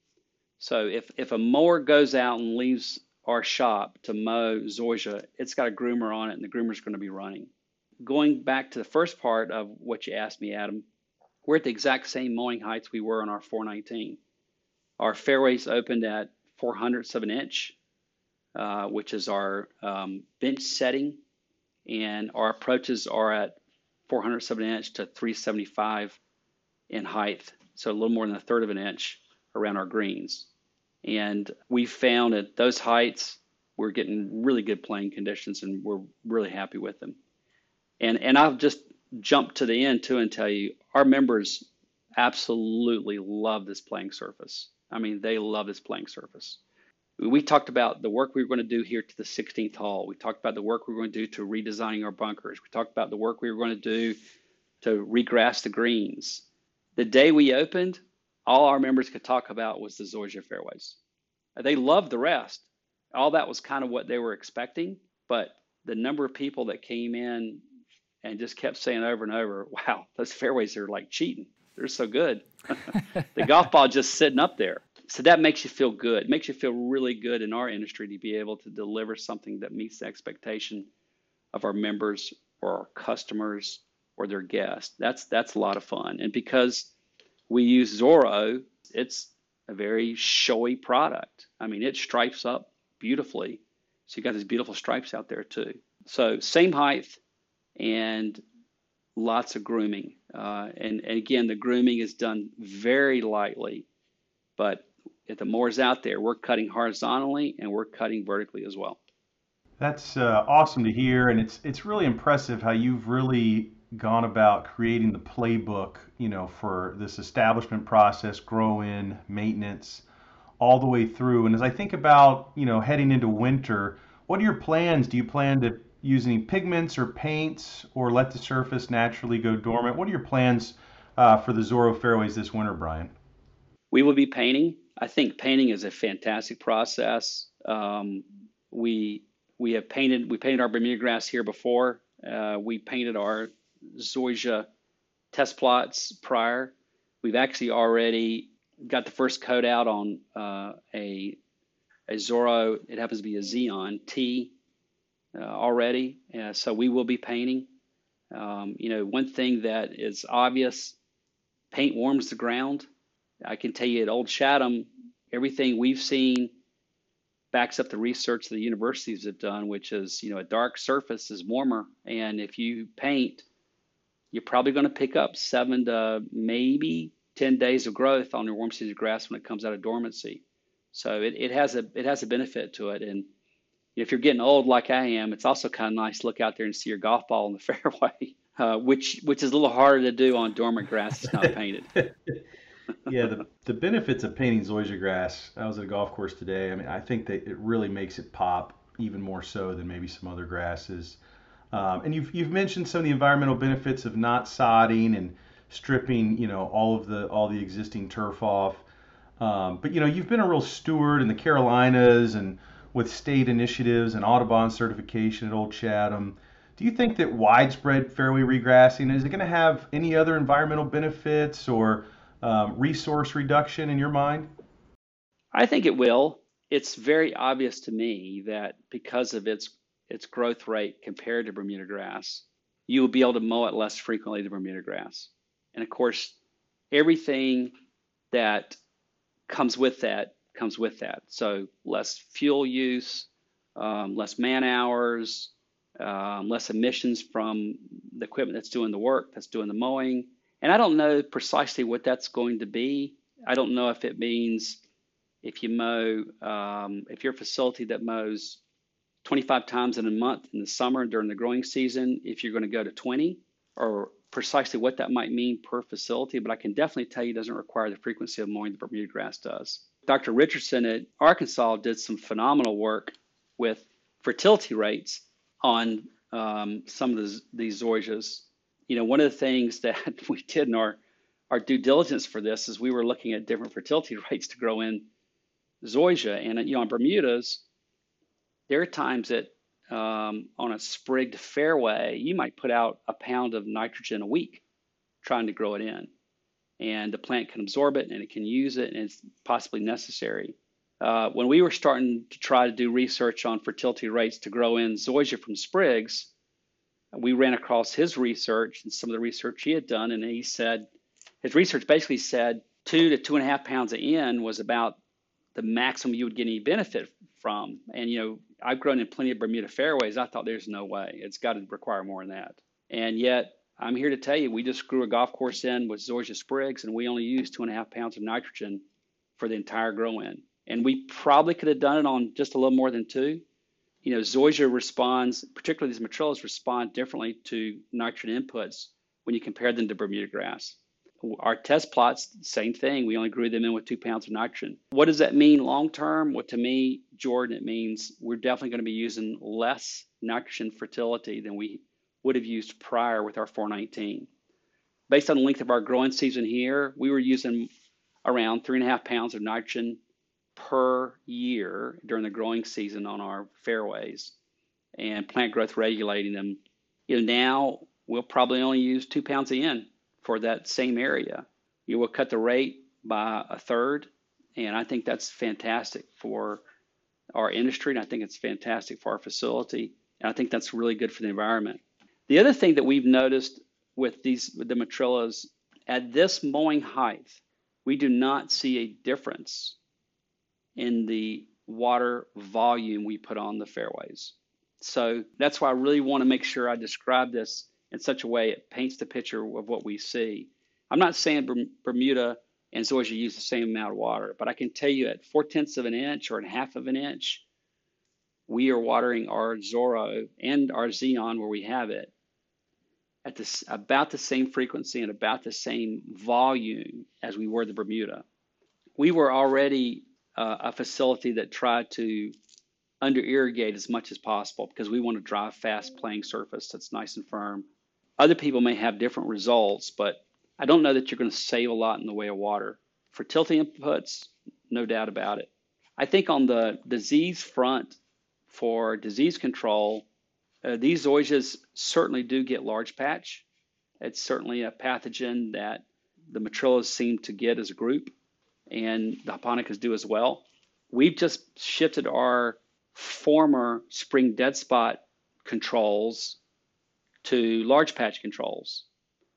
Speaker 2: So if, if a mower goes out and leaves our shop to mow zoysia, it's got a groomer on it, and the groomer's going to be running. Going back to the first part of what you asked me, Adam, we're at the exact same mowing heights we were on our 419. Our fairways opened at 4 hundredths of an inch, uh, which is our um, bench setting, and our approaches are at 4 hundredths of an inch to 375 in height, so a little more than a third of an inch around our greens. And we found at those heights, we're getting really good playing conditions and we're really happy with them. And, and I'll just jump to the end too and tell you our members absolutely love this playing surface. I mean, they love this playing surface. We talked about the work we were going to do here to the 16th hole. We talked about the work we were going to do to redesigning our bunkers. We talked about the work we were going to do to regrass the greens. The day we opened, all our members could talk about was the Zoysia fairways. They loved the rest. All that was kind of what they were expecting, but the number of people that came in and just kept saying over and over, wow, those fairways are like cheating. They're so good. the golf ball just sitting up there. So that makes you feel good. It makes you feel really good in our industry to be able to deliver something that meets the expectation of our members or our customers or their guests. That's that's a lot of fun. And because we use Zorro, it's a very showy product. I mean, it stripes up beautifully. So you got these beautiful stripes out there too. So same height and lots of grooming. Uh, and, and, again, the grooming is done very lightly, but if the mower's out there, we're cutting horizontally and we're cutting vertically as well.
Speaker 3: That's uh, awesome to hear, and it's it's really impressive how you've really gone about creating the playbook, you know, for this establishment process, grow in, maintenance, all the way through. And as I think about, you know, heading into winter, what are your plans? Do you plan to use any pigments or paints or let the surface naturally go dormant? What are your plans uh, for the Zorro fairways this winter, Brian?
Speaker 2: We will be painting. I think painting is a fantastic process. Um, we we have painted we painted our Bermuda grass here before. Uh, we painted our zoysia test plots prior. We've actually already got the first coat out on uh, a a Zorro. It happens to be a Zeon T already, uh, so we will be painting. Um, you know, one thing that is obvious: paint warms the ground. I can tell you at Old Chatham, everything we've seen backs up the research the universities have done, which is you know a dark surface is warmer, and if you paint, you're probably going to pick up seven to maybe ten days of growth on your warm season grass when it comes out of dormancy. So it, it has a it has a benefit to it, and if you're getting old like I am, it's also kind of nice to look out there and see your golf ball in the fairway, uh, which which is a little harder to do on dormant grass that's not painted.
Speaker 3: yeah, the, the benefits of painting zoysia grass. I was at a golf course today. I mean, I think that it really makes it pop even more so than maybe some other grasses. Um, and you've you've mentioned some of the environmental benefits of not sodding and stripping, you know, all of the all the existing turf off. Um, but you know, you've been a real steward in the Carolinas and with state initiatives and Audubon certification at Old Chatham. Do you think that widespread fairway regrassing is it going to have any other environmental benefits or um, resource reduction in your mind?
Speaker 2: I think it will. It's very obvious to me that because of its its growth rate compared to Bermuda grass, you will be able to mow it less frequently than Bermuda grass. And of course, everything that comes with that comes with that. So less fuel use, um, less man hours, um, less emissions from the equipment that's doing the work, that's doing the mowing, and I don't know precisely what that's going to be. I don't know if it means if you mow, um, if you're a facility that mows 25 times in a month in the summer during the growing season, if you're going to go to 20 or precisely what that might mean per facility, but I can definitely tell you it doesn't require the frequency of mowing the Bermuda grass does. Dr. Richardson at Arkansas did some phenomenal work with fertility rates on um, some of the, these zoysias you know, one of the things that we did in our, our due diligence for this is we were looking at different fertility rates to grow in zoysia. And, you know, on Bermudas, there are times that um, on a sprigged fairway, you might put out a pound of nitrogen a week trying to grow it in. And the plant can absorb it and it can use it and it's possibly necessary. Uh, when we were starting to try to do research on fertility rates to grow in zoysia from sprigs, we ran across his research and some of the research he had done, and he said his research basically said two to two and a half pounds of N was about the maximum you would get any benefit from. And you know, I've grown in plenty of Bermuda fairways. I thought there's no way it's got to require more than that. And yet, I'm here to tell you, we just grew a golf course in with Zoysia sprigs, and we only used two and a half pounds of nitrogen for the entire grow in. And we probably could have done it on just a little more than two, you know, zoysia responds, particularly these Matrellas respond differently to nitrogen inputs when you compare them to Bermuda grass. Our test plots, same thing. We only grew them in with two pounds of nitrogen. What does that mean long term? Well, to me, Jordan, it means we're definitely going to be using less nitrogen fertility than we would have used prior with our 419. Based on the length of our growing season here, we were using around three and a half pounds of nitrogen per year during the growing season on our fairways and plant growth regulating them. You know, now we'll probably only use two pounds of N for that same area. You will cut the rate by a third, and I think that's fantastic for our industry, and I think it's fantastic for our facility, and I think that's really good for the environment. The other thing that we've noticed with these with the Matrellas at this mowing height, we do not see a difference in the water volume we put on the fairways. So that's why I really want to make sure I describe this in such a way it paints the picture of what we see. I'm not saying Bermuda and Zoysia use the same amount of water, but I can tell you at four tenths of an inch or a half of an inch, we are watering our Zorro and our Zeon where we have it at this about the same frequency and about the same volume as we were the Bermuda. We were already uh, a facility that tried to under irrigate as much as possible because we want to drive fast playing surface that's nice and firm. Other people may have different results, but I don't know that you're going to save a lot in the way of water fertility inputs, no doubt about it. I think on the disease front, for disease control, uh, these zoysias certainly do get large patch. It's certainly a pathogen that the Matrellas seem to get as a group, and the Japonicas do as well. We've just shifted our former spring dead spot controls to large patch controls.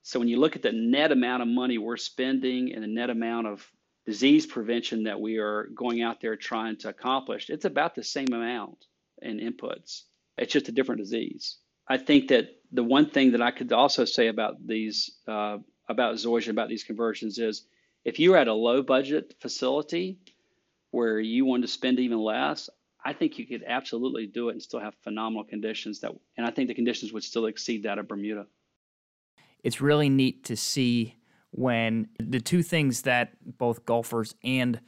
Speaker 2: So when you look at the net amount of money we're spending and the net amount of disease prevention that we are going out there trying to accomplish, it's about the same amount in inputs. It's just a different disease. I think that the one thing that I could also say about these, uh, about Zoysia, about these conversions is if you're at a low budget facility where you want to spend even less, I think you could absolutely do it and still have phenomenal conditions that, and I think the conditions would still exceed that of Bermuda.
Speaker 1: It's really neat to see when the two things that both golfers and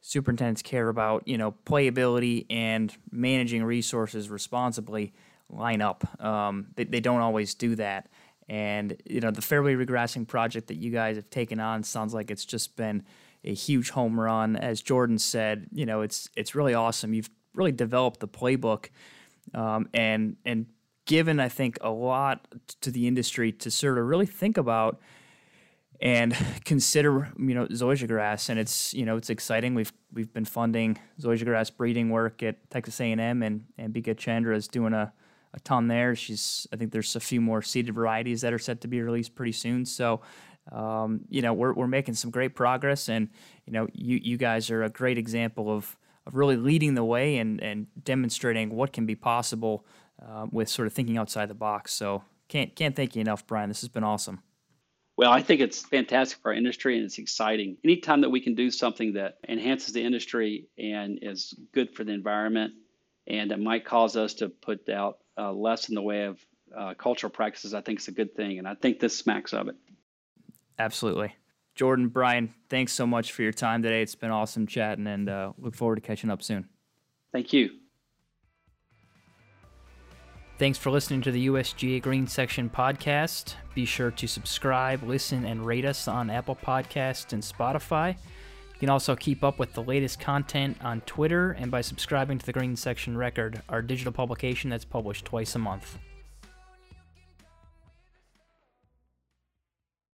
Speaker 1: superintendents care about, you know, playability and managing resources responsibly line up. Um, they, they don't always do that. And, you know, the fairway regrassing project that you guys have taken on sounds like it's just been a huge home run. As Jordan said, you know, it's it's really awesome. You've really developed the playbook um, and and given I think a lot to the industry to sort of really think about and consider you know zoysia grass and it's you know it's exciting we've we've been funding zoysia grass breeding work at Texas A&M and and Bika Chandra is doing a, a ton there she's I think there's a few more seeded varieties that are set to be released pretty soon so um, you know we're, we're making some great progress and you know you you guys are a great example of of really leading the way and, and demonstrating what can be possible uh, with sort of thinking outside the box. So can't can't thank you enough, Brian. This has been awesome.
Speaker 2: Well, I think it's fantastic for our industry and it's exciting. Anytime that we can do something that enhances the industry and is good for the environment and that might cause us to put out uh, less in the way of uh, cultural practices, I think it's a good thing. And I think this smacks of it.
Speaker 1: Absolutely. Jordan, Brian, thanks so much for your time today. It's been awesome chatting and uh, look forward to catching up soon.
Speaker 2: Thank you.
Speaker 1: Thanks for listening to the USGA Green Section podcast. Be sure to subscribe, listen, and rate us on Apple Podcasts and Spotify. You can also keep up with the latest content on Twitter and by subscribing to the Green Section Record, our digital publication that's published twice a month.